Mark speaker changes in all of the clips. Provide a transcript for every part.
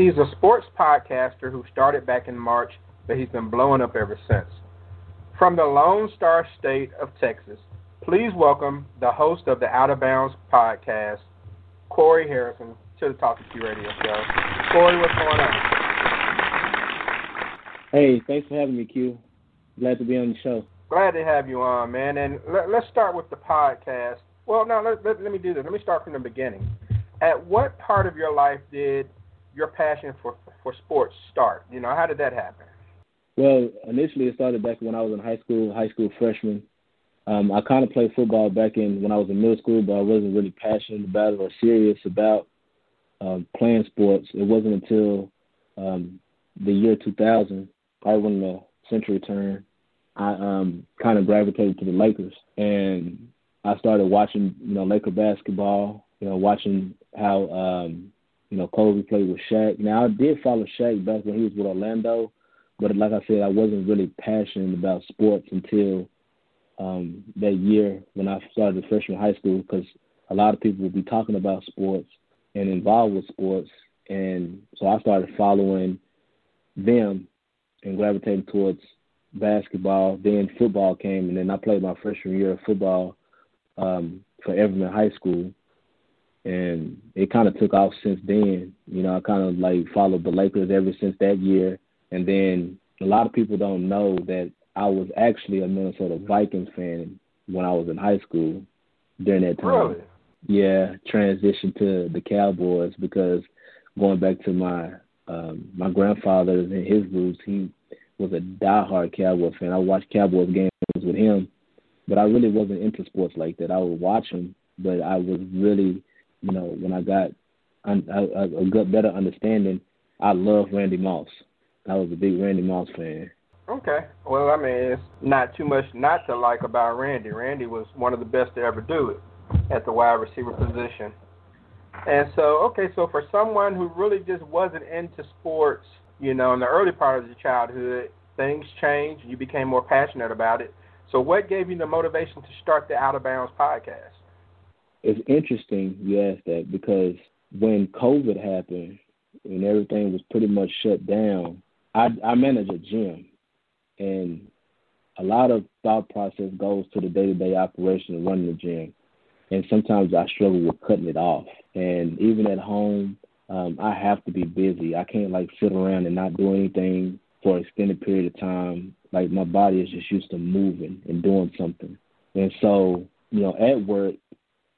Speaker 1: He's a sports podcaster who started back in March, but he's been blowing up ever since. From the Lone Star State of Texas, please welcome the host of the Out of Bounds podcast, Corey Harrison, to the Talk to Q Radio Show. Corey, what's going on?
Speaker 2: Hey, thanks for having me, Q. Glad to be on the show.
Speaker 1: Glad to have you on, man. And let, us start with the podcast. Well, no, let, let, let me do this. Let me start from the beginning. At what part of your life did your passion for for sports start? You know, how did that happen?
Speaker 2: Well, initially it started back when I was in high school, high school freshman. Um, I kind of played football back in when I was in middle school, but I wasn't really passionate about it or serious about um, playing sports. It wasn't until um, the year 2000, right when the century turned, I um, kind of gravitated to the Lakers, and I started watching, you know, Laker basketball. You know, watching how um, you know, Kobe played with Shaq. Now I did follow Shaq back when he was with Orlando, but like I said, I wasn't really passionate about sports until um, that year when I started freshman high school because a lot of people would be talking about sports and involved with sports, and so I started following them and gravitating towards basketball. Then football came, and then I played my freshman year of football um, for Everman High School and it kind of took off since then. You know, I kind of like followed the Lakers ever since that year, and then a lot of people don't know that I was actually a Minnesota Vikings fan when I was in high school during that time.
Speaker 1: Really?
Speaker 2: Yeah, transitioned to the Cowboys because going back to my um my grandfather and his roots, he was a diehard Cowboy fan. I watched Cowboys games with him, but I really wasn't into sports like that. I would watch them, but I was really you know, when I got a, good better understanding, I love Randy Moss. I was a big Randy Moss fan.
Speaker 1: Okay. Well, I mean, it's not too much not to like about Randy. Randy was one of the best to ever do it at the wide receiver position. And so, okay, so for someone who really just wasn't into sports, you know, in the early part of your childhood, things changed. You became more passionate about it. So, what gave you the motivation to start the Out of Bounds podcast?
Speaker 2: It's interesting you ask that because when COVID happened and everything was pretty much shut down, I, I manage a gym, and a lot of thought process goes to the day to day operation of running the gym, and sometimes I struggle with cutting it off. And even at home, um, I have to be busy. I can't like sit around and not do anything for an extended period of time. Like my body is just used to moving and doing something. And so, you know, at work,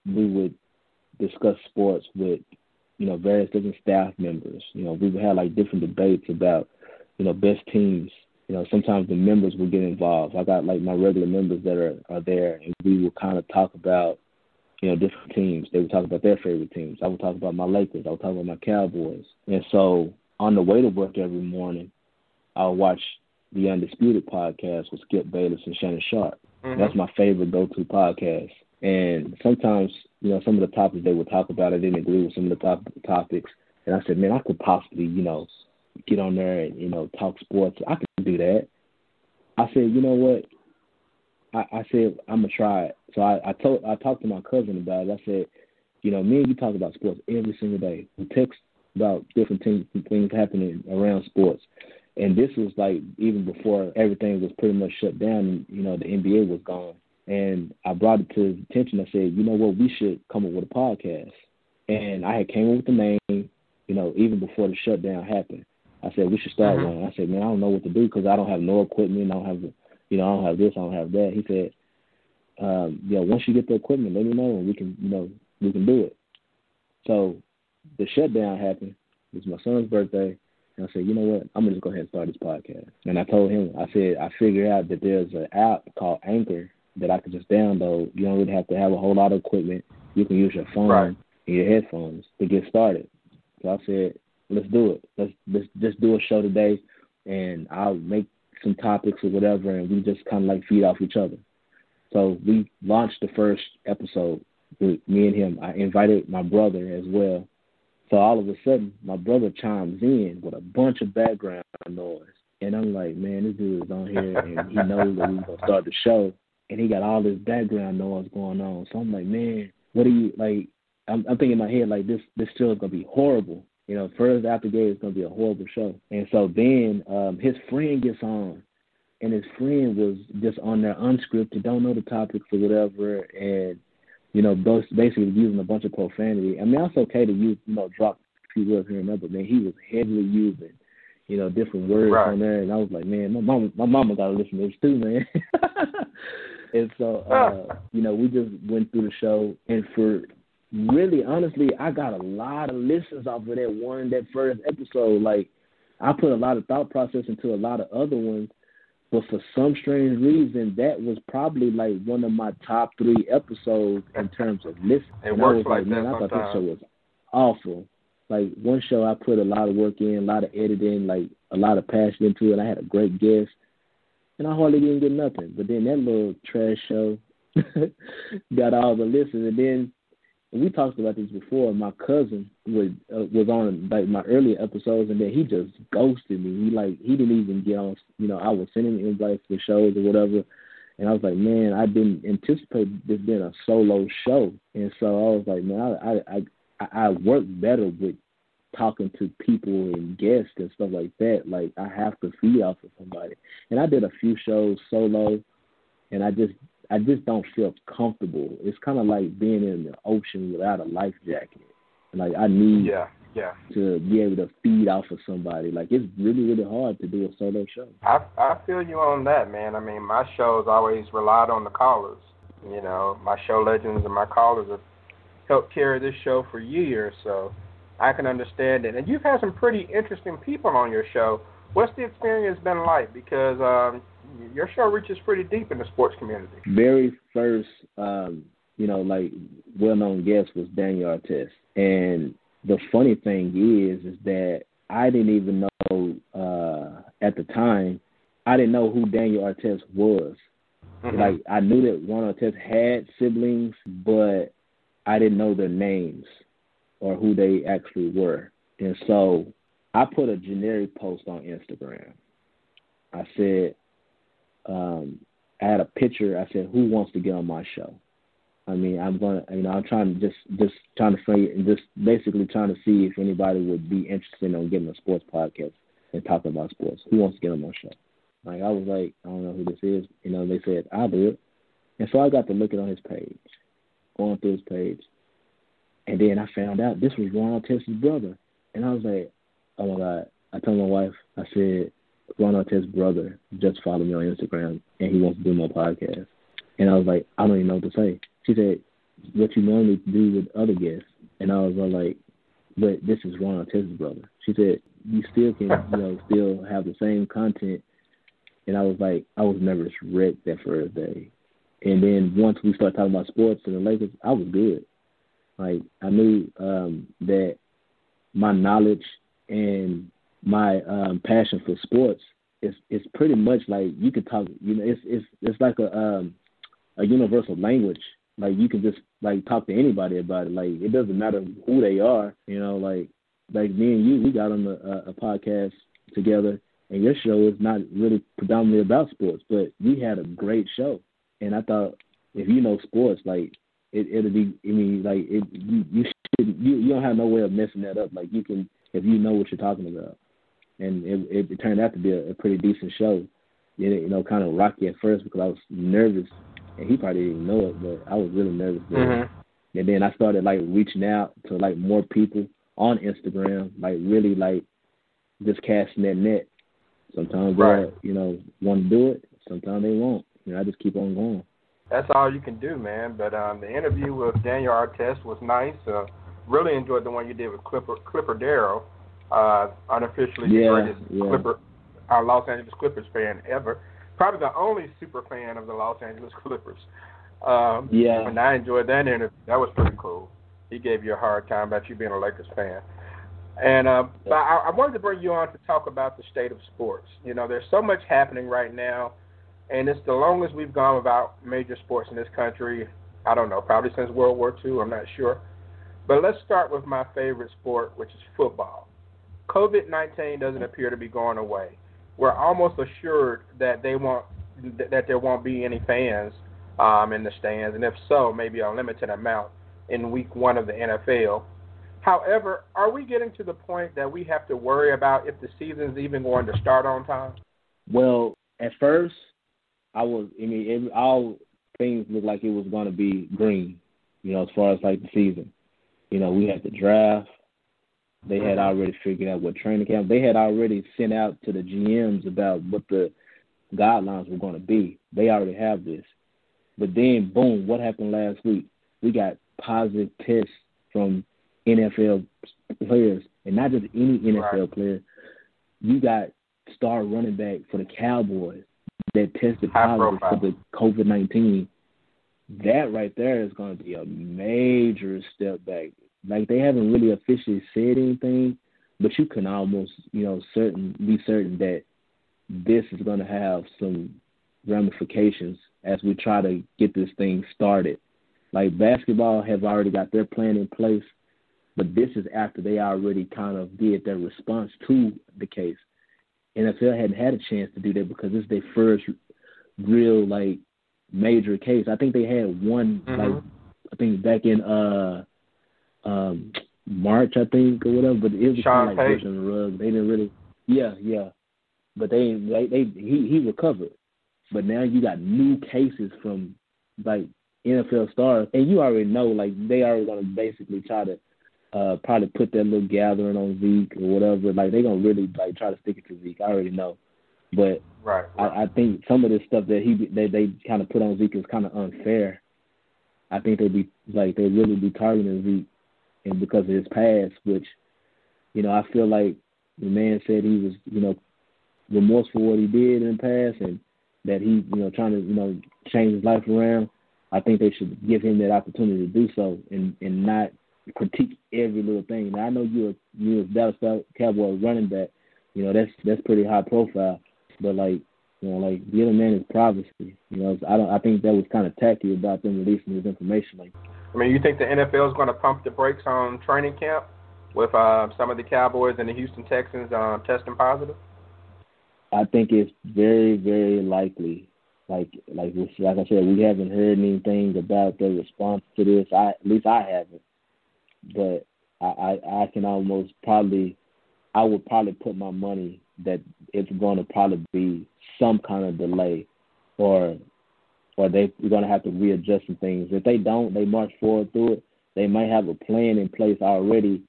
Speaker 2: we would discuss sports with you know various different staff members. You know, we would have like different debates about you know best teams. You know, sometimes the members would get involved. I got like my regular members that are are there, and we would kind of talk about you know different teams. They would talk about their favorite teams. I would talk about my Lakers. I would talk about my Cowboys. And so on the way to work every morning, I would watch the Undisputed podcast with Skip Bayless and Shannon Sharpe. Mm-hmm. That's my favorite go-to podcast. And sometimes, you know, some of the topics they would talk about, I didn't agree with some of the top, topics. And I said, man, I could possibly, you know, get on there and, you know, talk sports. I could do that. I said, you know what? I, I said, I'm going to try it. So I, I told, I talked to my cousin about it. I said, you know, me and you talk about sports every single day. We text about different things, things happening around sports. And this was like even before everything was pretty much shut down. You know, the NBA was gone. And I brought it to his attention. I said, you know what, we should come up with a podcast. And I had came up with the name, you know, even before the shutdown happened. I said we should start
Speaker 1: mm-hmm.
Speaker 2: one. I said, man, I don't know what to do because I don't have no equipment. I don't have, you know, I don't have this. I don't have that. He said, um, yeah, once you get the equipment, let me know and we can, you know, we can do it. So the shutdown happened. It was my son's birthday. And I said, you know what? I'm gonna just go ahead and start this podcast. And I told him, I said, I figured out that there's an app called Anchor that I could just download. You don't really have to have a whole lot of equipment. You can use your phone
Speaker 1: right.
Speaker 2: and your headphones to get started. So I said, let's do it. Let's let's just do a show today, and I'll make some topics or whatever, and we just kind of like feed off each other. So we launched the first episode with me and him. I invited my brother as well. So all of a sudden, my brother chimes in with a bunch of background noise. And I'm like, man, this dude is on here and he knows that we're going to start the show. And he got all this background noise going on. So I'm like, man, what are you, like, I'm, I'm thinking in my head, like, this, this show is going to be horrible. You know, first after gay is going to be a horrible show. And so then um, his friend gets on and his friend was just on there unscripted, don't know the topics or whatever, and you know, basically using a bunch of profanity. I mean, it's okay to use, you know, drop a few words here and there, but man, he was heavily using, you know, different words
Speaker 1: right.
Speaker 2: on there, and I was like, man, my mama, my mama got to listen to this too, man. and so, uh, you know, we just went through the show, and for really, honestly, I got a lot of listens off of that one, that first episode. Like, I put a lot of thought process into a lot of other ones but for some strange reason, that was probably like one of my top three episodes in terms of listening.
Speaker 1: It
Speaker 2: and
Speaker 1: works
Speaker 2: I was
Speaker 1: like,
Speaker 2: like, man,
Speaker 1: that
Speaker 2: I thought this show was awful. Like one show, I put a lot of work in, a lot of editing, like a lot of passion into it. I had a great guest, and I hardly didn't get nothing. But then that little trash show got all the listens, and then and we talked about this before. My cousin was uh, was on like my earlier episodes, and then he just ghosted me. He like he didn't even get on. You know, I was sending him invites for shows or whatever, and I was like, man, I didn't anticipate this being a solo show, and so I was like, man, I I I, I work better with talking to people and guests and stuff like that. Like I have to feed off of somebody, and I did a few shows solo, and I just I just don't feel comfortable. It's kind of like being in the ocean without a life jacket. Like I need
Speaker 1: yeah, yeah.
Speaker 2: to be able to feed off of somebody. Like it's really, really hard to do a solo show.
Speaker 1: I I feel you on that, man. I mean, my shows always relied on the callers. You know, my show legends and my callers have helped carry this show for years, so I can understand it. And you've had some pretty interesting people on your show. What's the experience been like? Because um, your show reaches pretty deep in the sports community.
Speaker 2: Very first, um, you know, like well-known guest was Daniel Artest, and the funny thing is, is that I didn't even know uh, at the time. I didn't know who Daniel Artest was.
Speaker 1: Mm-hmm.
Speaker 2: Like I knew that Ron Artest had siblings, but I didn't know their names or who they actually were. And so I put a generic post on Instagram. I said, um, I had a picture. I said, "Who wants to get on my show?" I mean, I'm gonna, you know, I'm trying to just, just trying to figure, and just basically trying to see if anybody would be interested in getting a sports podcast and talking about sports. Who wants to get on my show? Like I was like, I don't know who this is. You know, they said I'll do it, and so I got to looking on his page, going through his page, and then I found out this was Ron Artest's brother, and I was like, oh my god! I told my wife, I said, Ron Artest's brother just followed me on Instagram, and he wants to do my podcast, and I was like, I don't even know what to say. She said, what you normally do with other guests, and I was like, but this is Ron Artest's brother. She said, you still can, you know, still have the same content. And I was like, I was nervous wreck that first day. And then once we started talking about sports and the Lakers, I was good. Like I knew um, that my knowledge and my um, passion for sports is is pretty much like you could talk. You know, it's it's it's like a um, a universal language. Like you can just like talk to anybody about it. Like it doesn't matter who they are. You know, like like me and you, we got on a, a podcast together, and your show is not really predominantly about sports, but we had a great show. And I thought if you know sports, like it it'll be. I mean, like it you you should you you don't have no way of messing that up. Like you can if you know what you're talking about. And it it, it turned out to be a, a pretty decent show. It, you know, kind of rocky at first because I was nervous and he probably didn't know it, but I was really nervous.
Speaker 1: Mm-hmm.
Speaker 2: And then I started like reaching out to like more people on Instagram, like really like just casting that net. Sometimes
Speaker 1: right.
Speaker 2: they you know want to do it, sometimes they won't. You know, I just keep on going.
Speaker 1: That's all you can do, man. But um, the interview with Daniel Artest was nice. Uh, really enjoyed the one you did with Clipper Clipper Darrell, uh, unofficially
Speaker 2: yeah,
Speaker 1: the greatest
Speaker 2: yeah.
Speaker 1: Clipper, our Los Angeles Clippers fan ever. Probably the only super fan of the Los Angeles Clippers. Um,
Speaker 2: yeah.
Speaker 1: And I enjoyed that interview. That was pretty cool. He gave you a hard time about you being a Lakers fan. And uh, but I, I wanted to bring you on to talk about the state of sports. You know, there's so much happening right now, and it's the longest we've gone without major sports in this country. I don't know, probably since World War II. I'm not sure. But let's start with my favorite sport, which is football. COVID 19 doesn't appear to be going away. We're almost assured that they won't that there won't be any fans um, in the stands, and if so, maybe a limited amount in Week One of the NFL. However, are we getting to the point that we have to worry about if the season's even going to start on time?
Speaker 2: Well, at first, I was. I mean, it, all things looked like it was going to be green. You know, as far as like the season. You know, we had the draft. They had
Speaker 1: Mm-hmm.
Speaker 2: already figured out what training camp. They had already sent out to the GMs about what the guidelines were going to be. They already have this. But then, boom, what happened last week? We got positive tests from NFL players, and not just any NFL
Speaker 1: Right.
Speaker 2: player. You got star running back for the Cowboys that tested positive for the COVID nineteen. That right there is going to be a major step back. Like they haven't really officially said anything, but you can almost, you know, certain be certain that this is going to have some ramifications as we try to get this thing started. Like basketball have already got their plan in place, but this is after they already kind of did their response to the case. NFL hadn't had a chance to do that because this is their first real like major case. I think they had one
Speaker 1: Mhm.
Speaker 2: like I think back in uh um March I think or whatever, but it was
Speaker 1: Sean
Speaker 2: kind of like pushing the rug. They didn't really yeah, yeah. But they they, they he he recovered. But now you got new cases from like NFL stars and you already know like they are gonna basically try to uh probably put that little gathering on Zeke or whatever. Like they're gonna really like try to stick it to Zeke. I already know. But
Speaker 1: Right. right.
Speaker 2: I, I think some of this stuff that he they they kind of put on Zeke is kind of unfair. I think they be like they really be targeting Zeke, and because of his past, which you know I feel like the man said he was you know remorseful for what he did in the past, and that he you know trying to you know change his life around. I think they should give him that opportunity to do so, and and not critique every little thing. Now I know you're you're a Dallas Cowboy running back, you know that's that's pretty high profile, but like you know, like the other man is privacy. You know, I don't. I think that was kind of tacky about them releasing this information. Like,
Speaker 1: I mean, you think the NFL is going to pump the brakes on training camp with uh, some of the Cowboys and the Houston Texans uh, testing positive?
Speaker 2: I think it's very, very likely. Like, like, we- like I said, we haven't heard anything about their response to this. I, at least I haven't. But I, I, I can almost probably, I would probably put my money that it's going to probably be some kind of delay, or, or they're going to have to readjust some things. If they don't, they march forward through it. They might have a plan in place already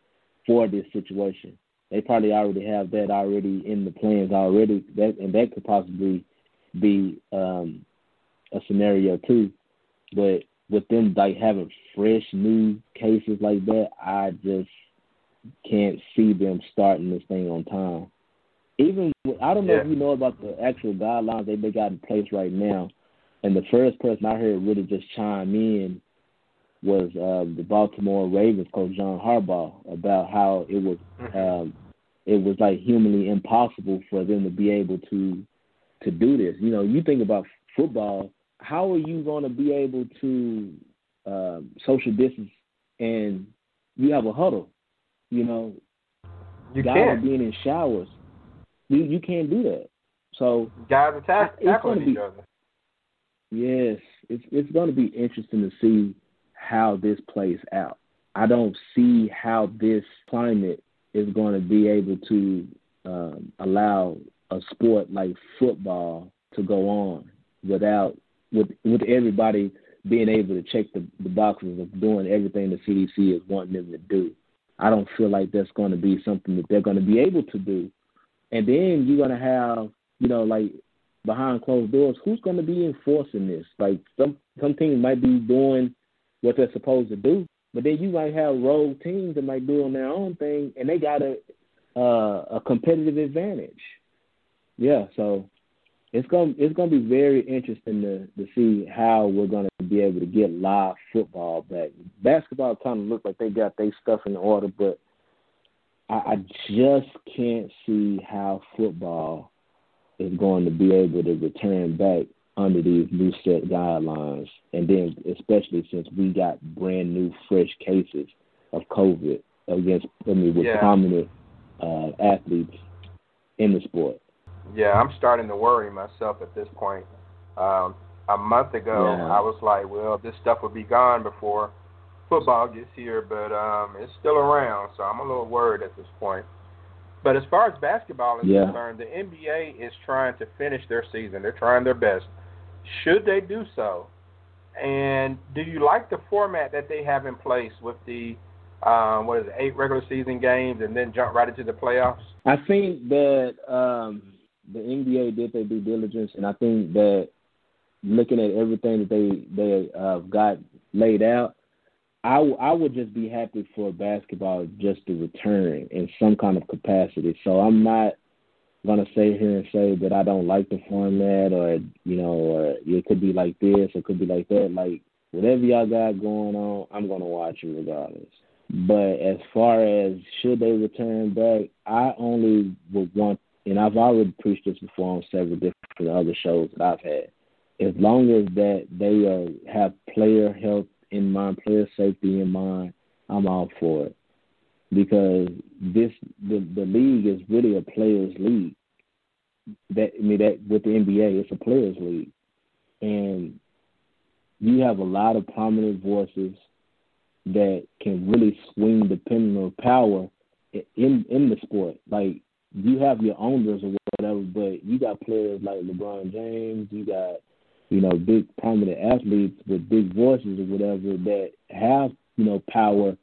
Speaker 2: for this situation they probably already have that already in the plans already. That and that could possibly be um, a scenario too. But with them like having fresh new cases like that, I just can't see them starting this thing on time. Even I don't know if you know about the actual guidelines that they got in place right now. And the first person I heard really just chime in was um, the Baltimore Ravens coach John Harbaugh about how it was um, it was like humanly impossible for them to be able to to do this. You know, you think about football. How are you going to be able to um, social distance and you have a huddle? You know,
Speaker 1: You
Speaker 2: guys are
Speaker 1: can.
Speaker 2: being in showers. You you can't do that. So
Speaker 1: Guys are tack-
Speaker 2: It's
Speaker 1: tackling each other.
Speaker 2: Yes, it's it's going to be interesting to see how this plays out. I don't see how this climate is going to be able to um, allow a sport like football to go on without with with everybody being able to check the, the boxes of doing everything the CDC is wanting them to do. I don't feel like that's going to be something that they're going to be able to do. And then you're going to have, you know, like behind closed doors, who's going to be enforcing this? Like some some teams might be doing what they're supposed to do, but then you might have rogue teams that might do on their own thing, and they got a uh, a competitive advantage. Yeah, so it's gonna it's going to be very interesting to to see how we're going to be able to get live football back. Basketball kind of look like they got their stuff in order, but I, I just can't see how football is going to be able to return back under these new set guidelines, and then especially since we got brand new fresh cases of COVID against I mean with yeah. prominent uh, athletes in the sport.
Speaker 1: Yeah, I'm starting to worry myself at this point. Um, a month ago, yeah. I was like, well, this stuff will be gone before football gets here, but um, it's still around, so I'm a little worried at this point. But as far as basketball is yeah. concerned, the NBA is trying to finish their season. They're trying their best. Should they do so? And do you like the format that they have in place with the um, what is it, eight regular season games and then jump right into the playoffs?
Speaker 2: I think that um, the NBA did their due diligence, and I think that looking at everything that they they uh, got laid out, I I would just be happy for basketball just to return in some kind of capacity. So I'm not gonna sit here and say that I don't like the format, or you know, or it could be like this, or it could be like that. Like whatever y'all got going on, I'm gonna watch it regardless. But as far as should they return back, I only would want and I've already preached this before on several different other shows that I've had. As long as that they uh, have player health in mind, player safety in mind, I'm all for it. Because this the the league is really a players' league. That I mean that with the NBA, it's a players' league, and you have a lot of prominent voices that can really swing the pendulum of power in in the sport. Like you have your owners or whatever, but you got players like LeBron James, you got you know big prominent athletes with big voices or whatever that have you know power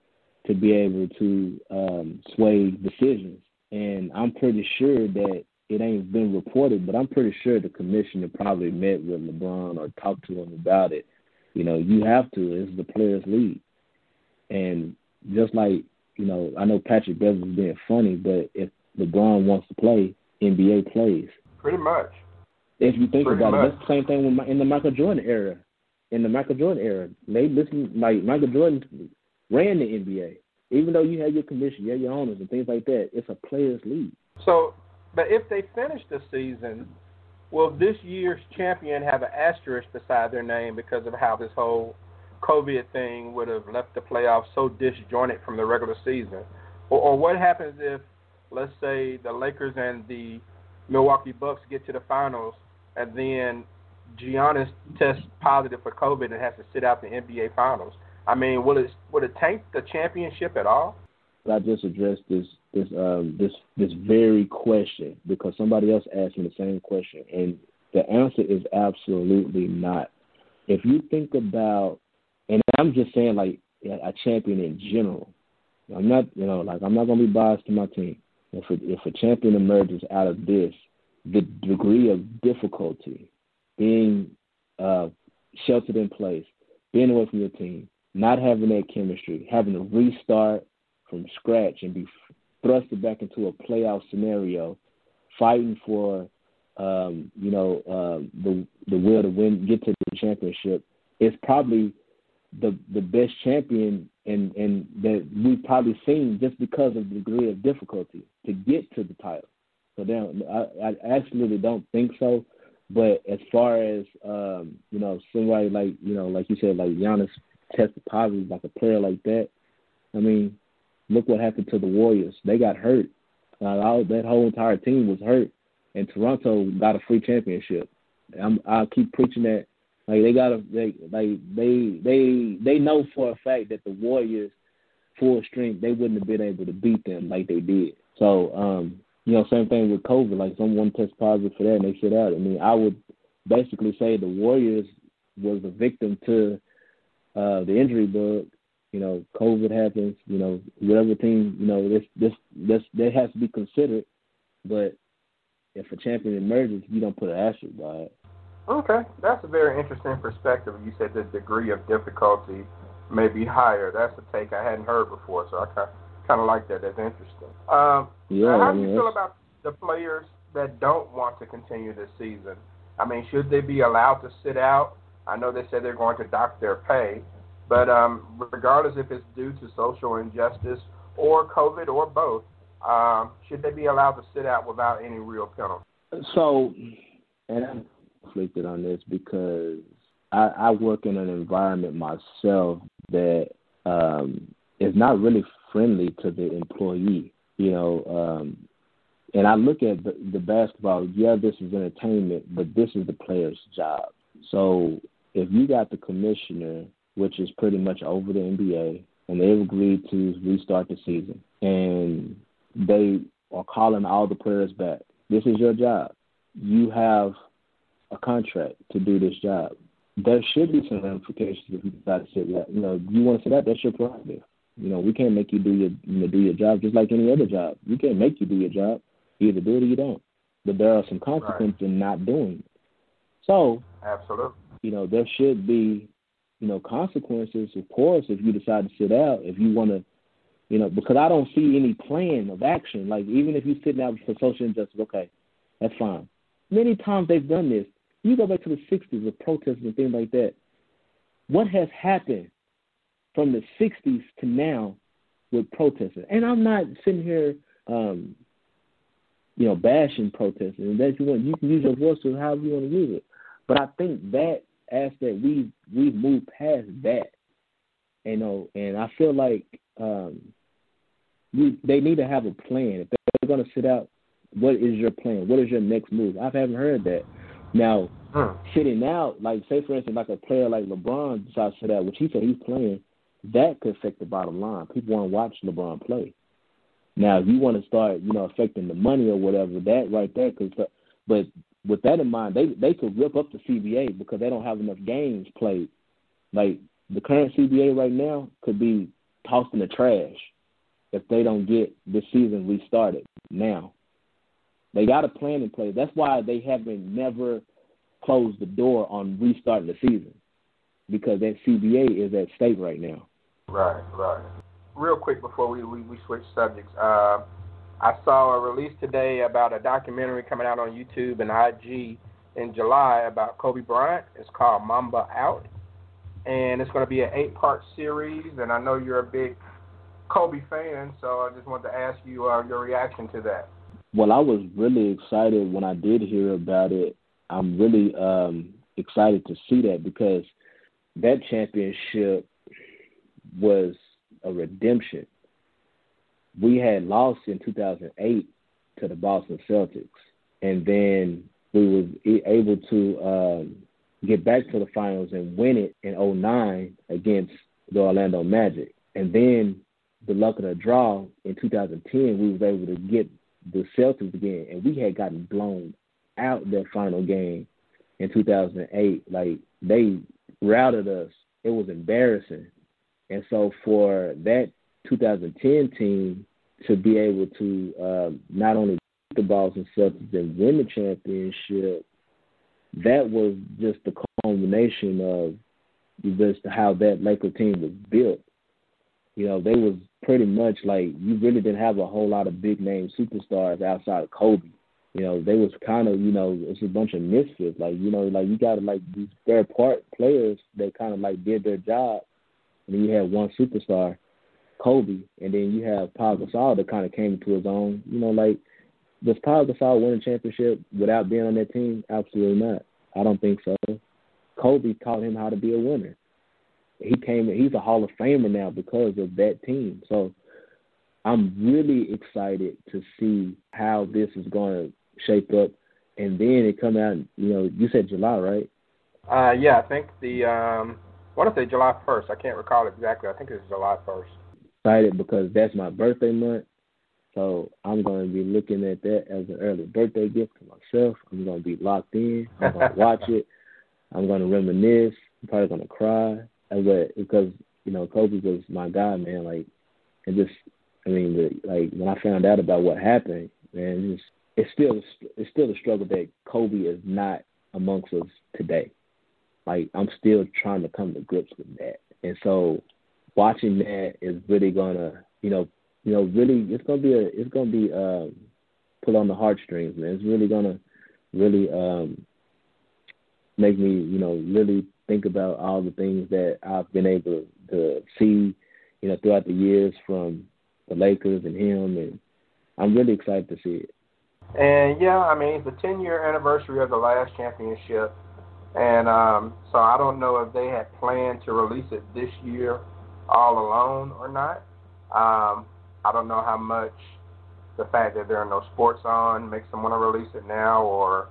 Speaker 2: to be able to um, sway decisions. And I'm pretty sure that it ain't been reported, but I'm pretty sure the commissioner probably met with LeBron or talked to him about it. You know, you have to. It's the players' league, and just like you know, I know Patrick Beverley being funny, but if LeBron wants to play, NBA plays.
Speaker 1: Pretty much.
Speaker 2: If you think
Speaker 1: Pretty
Speaker 2: about
Speaker 1: much.
Speaker 2: it, that's the same thing in the Michael Jordan era. In the Michael Jordan era, they listen like Michael Jordan ran the NBA. Even though you had your commission, you had your owners and things like that, it's a players' league.
Speaker 1: So, but if they finish the season, will this year's champion have an asterisk beside their name because of how this whole COVID thing would have left the playoffs so disjointed from the regular season? Or, or what happens if let's say the Lakers and the Milwaukee Bucks get to the finals, and then Giannis tests positive for COVID and has to sit out the NBA finals. I mean, will it will it tank the championship at all?
Speaker 2: I just addressed this this um this this very question because somebody else asked me the same question, and the answer is absolutely not. If you think about, and I'm just saying like a champion in general. I'm not, you know, like I'm not gonna be biased to my team if a, if a champion emerges out of this, the degree of difficulty, being uh, sheltered in place, being away from your team, not having that chemistry, having to restart from scratch and be thrusted back into a playoff scenario, fighting for um, you know uh, the the will to win, get to the championship, is probably the the best champion and and that we've probably seen just because of the degree of difficulty to get to the title. So then I, I absolutely don't think so. But as far as um, you know, somebody like you know, like you said, like Giannis tested positive, like a player like that. I mean, look what happened to the Warriors. They got hurt. Uh, that whole entire team was hurt, and Toronto got a free championship. I'm, I keep preaching that like they got a they like they they they know for a fact that the Warriors full strength they wouldn't have been able to beat them like they did. So um, you know, same thing with COVID. Like someone test positive for that and they sit out. I mean, I would basically say the Warriors was a victim to uh the injury bug You know, COVID happens. You know, whatever team. You know, this this this that has to be considered. But if a champion emerges, you don't put an asterisk by it.
Speaker 1: Okay, that's a very interesting perspective. You said the degree of difficulty may be higher. That's a take I hadn't heard before, so I kind of like that. That's interesting. Um,
Speaker 2: yeah.
Speaker 1: How
Speaker 2: do
Speaker 1: you feel about the players that don't want to continue this season? I mean, should they be allowed to sit out? I know they said they're going to dock their pay, but um, regardless if it's due to social injustice or COVID or both, um, should they be allowed to sit out without any real penalty?
Speaker 2: So, and I'm conflicted on this because I, I work in an environment myself that um, is not really friendly to the employee. You know, um, and I look at the, the basketball. Yeah, this is entertainment, but this is the player's job. So if you got the commissioner, which is pretty much over the NBA, and they've agreed to restart the season, and they are calling all the players back. This is your job. You have a contract to do this job. There should be some ramifications if you decide to sit that. You know, you want to sit out, that's your prerogative. You know, we can't make you do your you know, do your job just like any other job. We can't make you do your job. You either do it or you don't. But there are some consequences right. in not doing it. So
Speaker 1: Absolutely.
Speaker 2: You know, there should be, you know, consequences, of course, if you decide to sit out, if you wanna you know, because I don't see any plan of action. Like even if you're sitting out for social injustice, okay, that's fine. Many times they've done this. You go back to the '60s with protests and things like that. What has happened from the '60s to now with protesting? And I'm not sitting here, um, you know, bashing protesting. And that you want, you can use your voice to however you want to use it. But I think that aspect we we've moved past that. You know, and I feel like um, you, they need to have a plan. If they're going to sit out, what is your plan? What is your next move? I haven't heard that. Now,
Speaker 1: hmm.
Speaker 2: sitting out, like say for instance, like a player like LeBron decides to sit out, which he said he's playing, that could affect the bottom line. People want to watch LeBron play. Now, if you want to start, you know, affecting the money or whatever, that right there could. But with that in mind, they they could rip up the CBA because they don't have enough games played. Like the current CBA right now could be tossed in the trash if they don't get this season restarted now. They got a plan in place. That's why they haven't never closed the door on restarting the season because that CBA is at stake right now.
Speaker 1: Right, right. Real quick before we we, we switch subjects, uh, I saw a release today about a documentary coming out on YouTube and IG in July about Kobe Bryant. It's called Mamba Out, and it's going to be an eight-part series. And I know you're a big Kobe fan, so I just wanted to ask you uh, your reaction to that.
Speaker 2: Well, I was really excited when I did hear about it. I'm really um, excited to see that because that championship was a redemption. We had lost in 2008 to the Boston Celtics, and then we was able to um, get back to the finals and win it in 09 against the Orlando Magic. And then the luck of the draw in 2010, we was able to get the Celtics again, and we had gotten blown out that final game in 2008. Like they routed us. It was embarrassing. And so for that 2010 team to be able to uh, not only beat the Boston Celtics and win the championship, that was just the culmination of just how that Laker team was built. You know, they was pretty much like you really didn't have a whole lot of big name superstars outside of Kobe. You know, they was kind of you know it's a bunch of misfits. Like you know, like you got like these spare part players that kind of like did their job, and you had one superstar, Kobe, and then you have Paul Gasol that kind of came into his own. You know, like does Paul Gasol win a championship without being on that team? Absolutely not. I don't think so. Kobe taught him how to be a winner he came he's a Hall of Famer now because of that team. So I'm really excited to see how this is going to shape up. And then it come out, you know, you said July, right?
Speaker 1: Uh, yeah, I think the um, I want to say July 1st. I can't recall exactly. I think it's July 1st.
Speaker 2: Excited because that's my birthday month. So I'm going to be looking at that as an early birthday gift to myself. I'm going to be locked in. I'm going to watch it. I'm going to reminisce. I'm probably going to cry but because you know, Kobe was my guy, man. Like, and just, I mean, the, like when I found out about what happened, man, it's, it's still it's still a struggle that Kobe is not amongst us today. Like, I'm still trying to come to grips with that, and so watching that is really gonna, you know, you know, really, it's gonna be a, it's gonna be um, pull on the heartstrings, man. It's really gonna, really um, make me, you know, really think about all the things that I've been able to see, you know, throughout the years from the Lakers and him, and I'm really excited to see it.
Speaker 1: And yeah, I mean, it's the 10 year anniversary of the last championship, and um, so I don't know if they had planned to release it this year all alone or not. Um, I don't know how much the fact that there are no sports on makes them want to release it now, or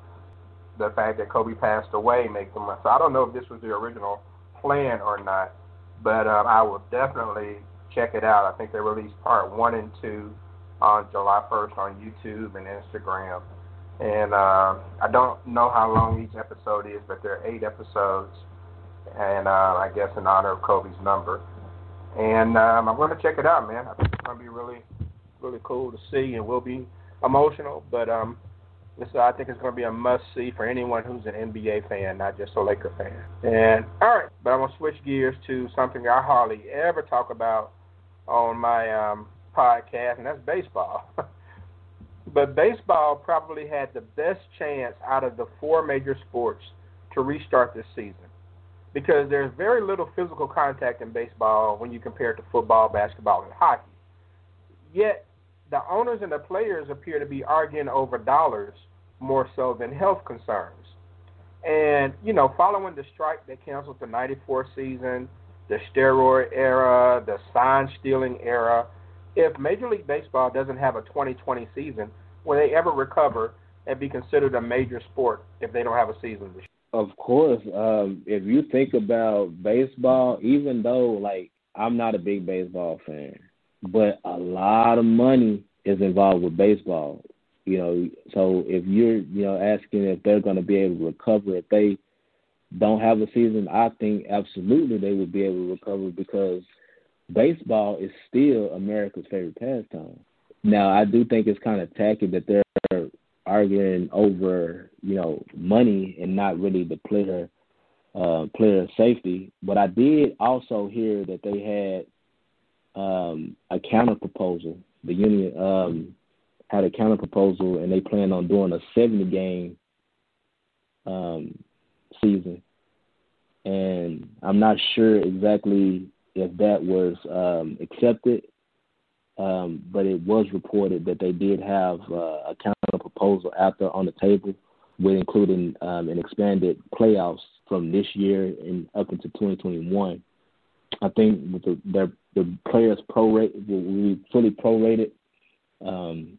Speaker 1: the fact that Kobe passed away makes them. So I don't know if this was the original plan or not, but um, I will definitely check it out. I think they released part one and two on July 1st on YouTube and Instagram. And uh, I don't know how long each episode is, but there are eight episodes, and uh, I guess in honor of Kobe's number. And um, I'm going to check it out, man. I think it's going to be really, really cool to see, and will be emotional. But um, this, I think it's going to be a must see for anyone who's an NBA fan, not just a Laker fan. And all right, but I'm going to switch gears to something I hardly ever talk about on my um, podcast, and that's baseball. but baseball probably had the best chance out of the four major sports to restart this season because there's very little physical contact in baseball when you compare it to football, basketball, and hockey. Yet the owners and the players appear to be arguing over dollars more so than health concerns. And, you know, following the strike that canceled the 94 season, the steroid era, the sign stealing era, if Major League Baseball doesn't have a 2020 season, will they ever recover and be considered a major sport if they don't have a season this year?
Speaker 2: Of course, um, if you think about baseball, even though like I'm not a big baseball fan, but a lot of money is involved with baseball. You know, so if you're you know asking if they're going to be able to recover if they don't have a season, I think absolutely they would be able to recover because baseball is still America's favorite pastime. Now, I do think it's kind of tacky that they're arguing over you know money and not really the player uh, player safety. But I did also hear that they had um, a counter proposal. The union um, had a counter proposal, and they plan on doing a seventy game um, season. And I'm not sure exactly if that was um, accepted um, but it was reported that they did have uh, a counter proposal out there on the table, with including um, an expanded playoffs from this year and up into 2021. I think the their, the players prorate will be fully prorated. Um,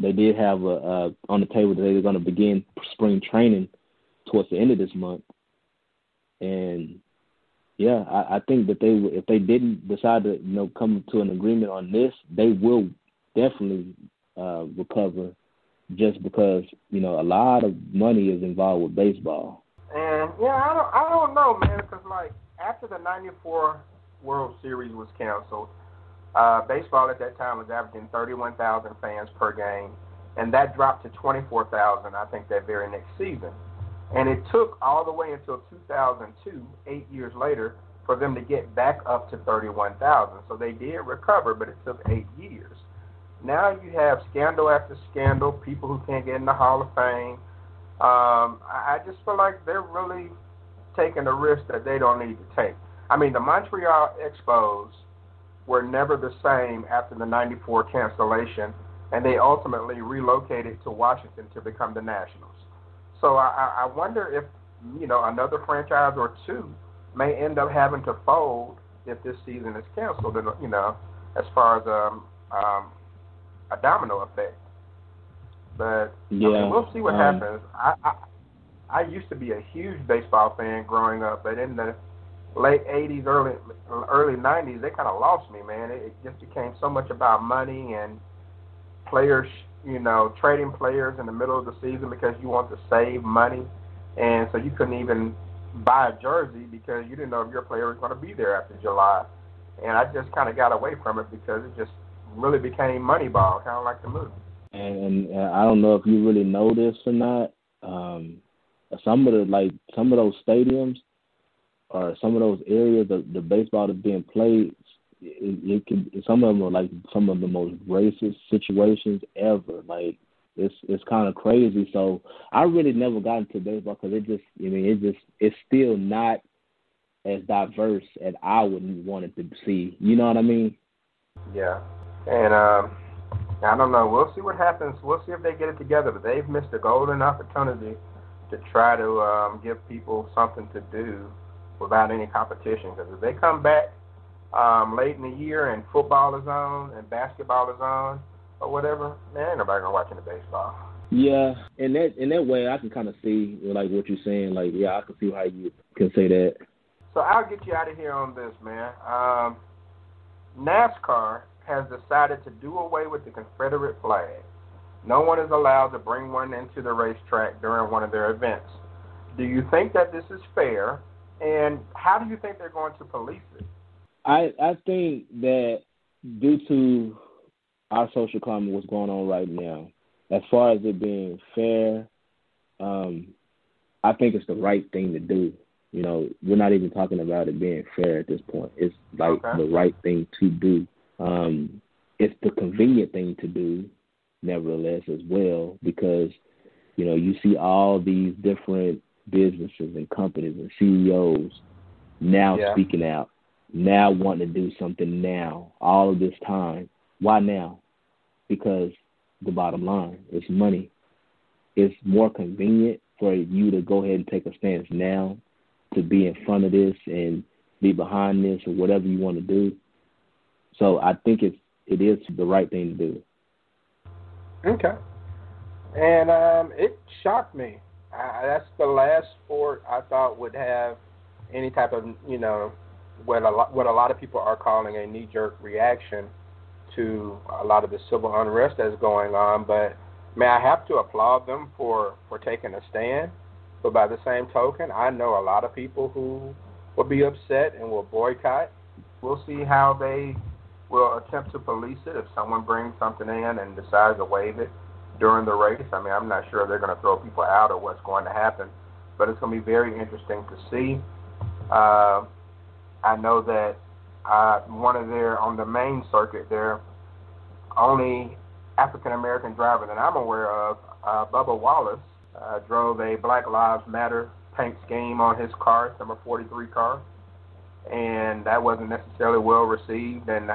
Speaker 2: they did have a, on the table that they're going to begin spring training towards the end of this month, and yeah, I, I think that they if they didn't decide to you know come to an agreement on this, they will definitely uh, recover, just because you know a lot of money is involved with baseball.
Speaker 1: And yeah, I don't I don't know, man, because like after the '94 World Series was canceled, uh, baseball at that time was averaging 31,000 fans per game, and that dropped to 24,000, I think, that very next season. And it took all the way until 2002, eight years later, for them to get back up to 31,000. So they did recover, but it took eight years. Now you have scandal after scandal, people who can't get in the Hall of Fame. Um, I just feel like they're really taking a risk that they don't need to take. I mean, the Montreal Expos were never the same after the 94 cancellation, and they ultimately relocated to Washington to become the Nationals. So I, I wonder if you know another franchise or two may end up having to fold if this season is canceled. And you know, as far as um, um, a domino effect. But yeah, I mean, we'll see what um, happens. I, I I used to be a huge baseball fan growing up, but in the late '80s, early early '90s, they kind of lost me, man. It, it just became so much about money and players you know, trading players in the middle of the season because you want to save money, and so you couldn't even buy a jersey because you didn't know if your player was going to be there after July. and I just kind of got away from it because it just really became money Moneyball, kind of like the movie.
Speaker 2: And, and I don't know if you really know this or not. Um, some of the like some of those stadiums or some of those areas the the baseball that's being played it, it can some of them are like some of the most racist situations ever. Like it's it's kind of crazy. So i really never got into baseball because it just i mean it just it's still not as diverse as i would want it to see you know what i mean?
Speaker 1: Yeah. And um i don't know. We'll see what happens. We'll see if they get it together. But they've missed a golden opportunity to try to um give people something to do without any competition. Because if they come back um, late in the year and football is on and basketball is on or whatever, man, ain't nobody gonna watch any baseball.
Speaker 2: Yeah, in that in that way, I can kind of see like what you're saying. Like, yeah, I can see how you can say that.
Speaker 1: So I'll get you out of here on this, man. Um, NASCAR has decided to do away with the Confederate flag. No one is allowed to bring one into the racetrack during one of their events. Do you think that this is fair? And how do you think they're going to police it?
Speaker 2: I I think that due to our social climate, what's going on right now, as far as it being fair, um, I think it's the right thing to do. You know, we're not even talking about it being fair at this point. It's like okay. the right thing to do. Um, it's the convenient thing to do, nevertheless, as well, because you know you see all these different businesses and companies and CEOs now yeah. speaking out, now wanting to do something now, all of this time. Why now? Because the bottom line is money. It's more convenient for you to go ahead and take a stance now to be in front of this and be behind this or whatever you want to do. So I think it's it is the right thing to do.
Speaker 1: Okay. And um, it shocked me I, that's the last sport I thought would have any type of you know what a lot, what a lot of people are calling a knee jerk reaction to a lot of the civil unrest that's going on. But may I have to applaud them for for taking a stand. But by the same token, I know a lot of people who will be upset and will boycott. We'll see how they will attempt to police it if someone brings something in and decides to wave it during the race. I mean, I'm not sure if they're going to throw people out or what's going to happen, but it's going to be very interesting to see. Uh, I know that uh, one of their on the main circuit, their only African American driver that I'm aware of, uh, Bubba Wallace, uh, drove a Black Lives Matter paint scheme on his car, number 43 car, and that wasn't necessarily well received. And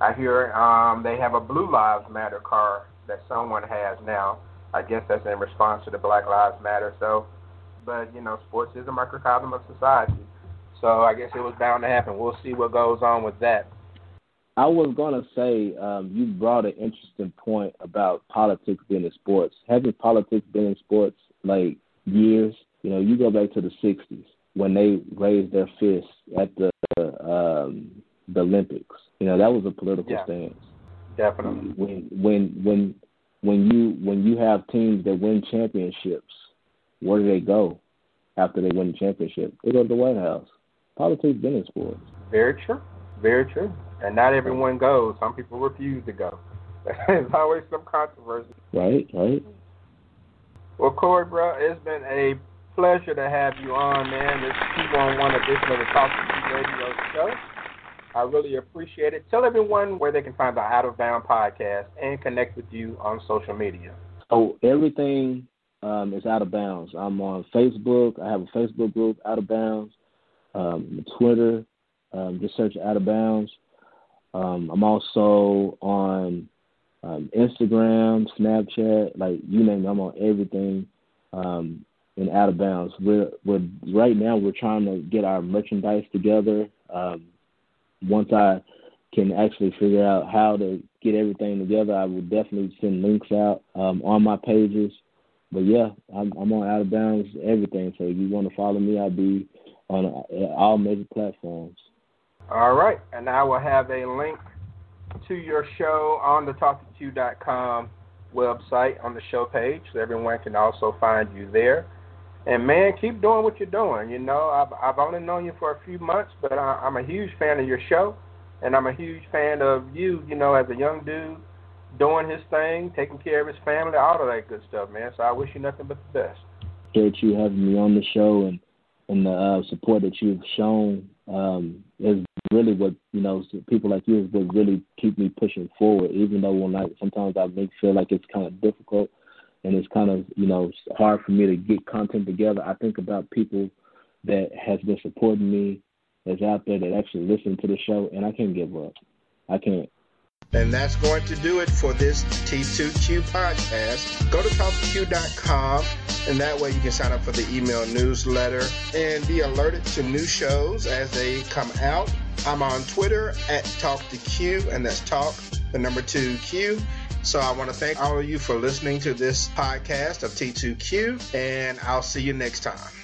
Speaker 1: I hear um, they have a Blue Lives Matter car that someone has now. I guess that's in response to the Black Lives Matter. So, but you know, sports is a microcosm of society. So I guess it was bound to happen. We'll see what goes on with that.
Speaker 2: I was gonna say um, you brought an interesting point about politics being in sports. Having politics been in sports like years, you know, you go back to the '60s when they raised their fists at the um, the Olympics. You know, that was a political
Speaker 1: yeah.
Speaker 2: stance.
Speaker 1: Definitely.
Speaker 2: When when when when you when you have teams that win championships, where do they go after they win the championship? They go to the White House. Politics been in sports.
Speaker 1: Very true. Very true. And not everyone goes. Some people refuse to go. There's always some controversy.
Speaker 2: Right, right.
Speaker 1: Well, Corey, bro, it's been a pleasure to have you on, man. This Q11 edition of the Talk to Radio Show. I really appreciate it. Tell everyone where they can find the Out of Bound podcast and connect with you on social media.
Speaker 2: So everything um, is Out of Bounds. I'm on Facebook. I have a Facebook group, Out of Bounds. Um, Twitter, um, just search Out of Bounds. Um, I'm also on um, Instagram, Snapchat, like you name it. I'm on everything um, in Out of Bounds. We're, we're right now we're trying to get our merchandise together. Um, once I can actually figure out how to get everything together, I will definitely send links out um, on my pages. But yeah, I'm, I'm on Out of Bounds everything. So if you want to follow me, I'll be on uh, all major platforms.
Speaker 1: All right, and I will have a link to your show on the talk2q.com website on the show page, so everyone can also find you there. And man, keep doing what you're doing. You know, I've I've only known you for a few months, but I, I'm a huge fan of your show, and I'm a huge fan of you. You know, as a young dude, doing his thing, taking care of his family, all of that good stuff, man. So I wish you nothing but the best.
Speaker 2: Appreciate you having me on the show and and the uh, support that you've shown um, is really what you know. People like you is what really keep me pushing forward. Even though when I sometimes I make feel like it's kind of difficult and it's kind of you know hard for me to get content together. I think about people that has been supporting me, that's out there that actually listen to the show, and I can't give up. I can't.
Speaker 3: And that's going to do it for this T2Q podcast. Go to talkq.com, and that way you can sign up for the email newsletter and be alerted to new shows as they come out. I'm on Twitter at talk2q, and that's Talk, the number two Q. So I want to thank all of you for listening to this podcast of T2Q, and I'll see you next time.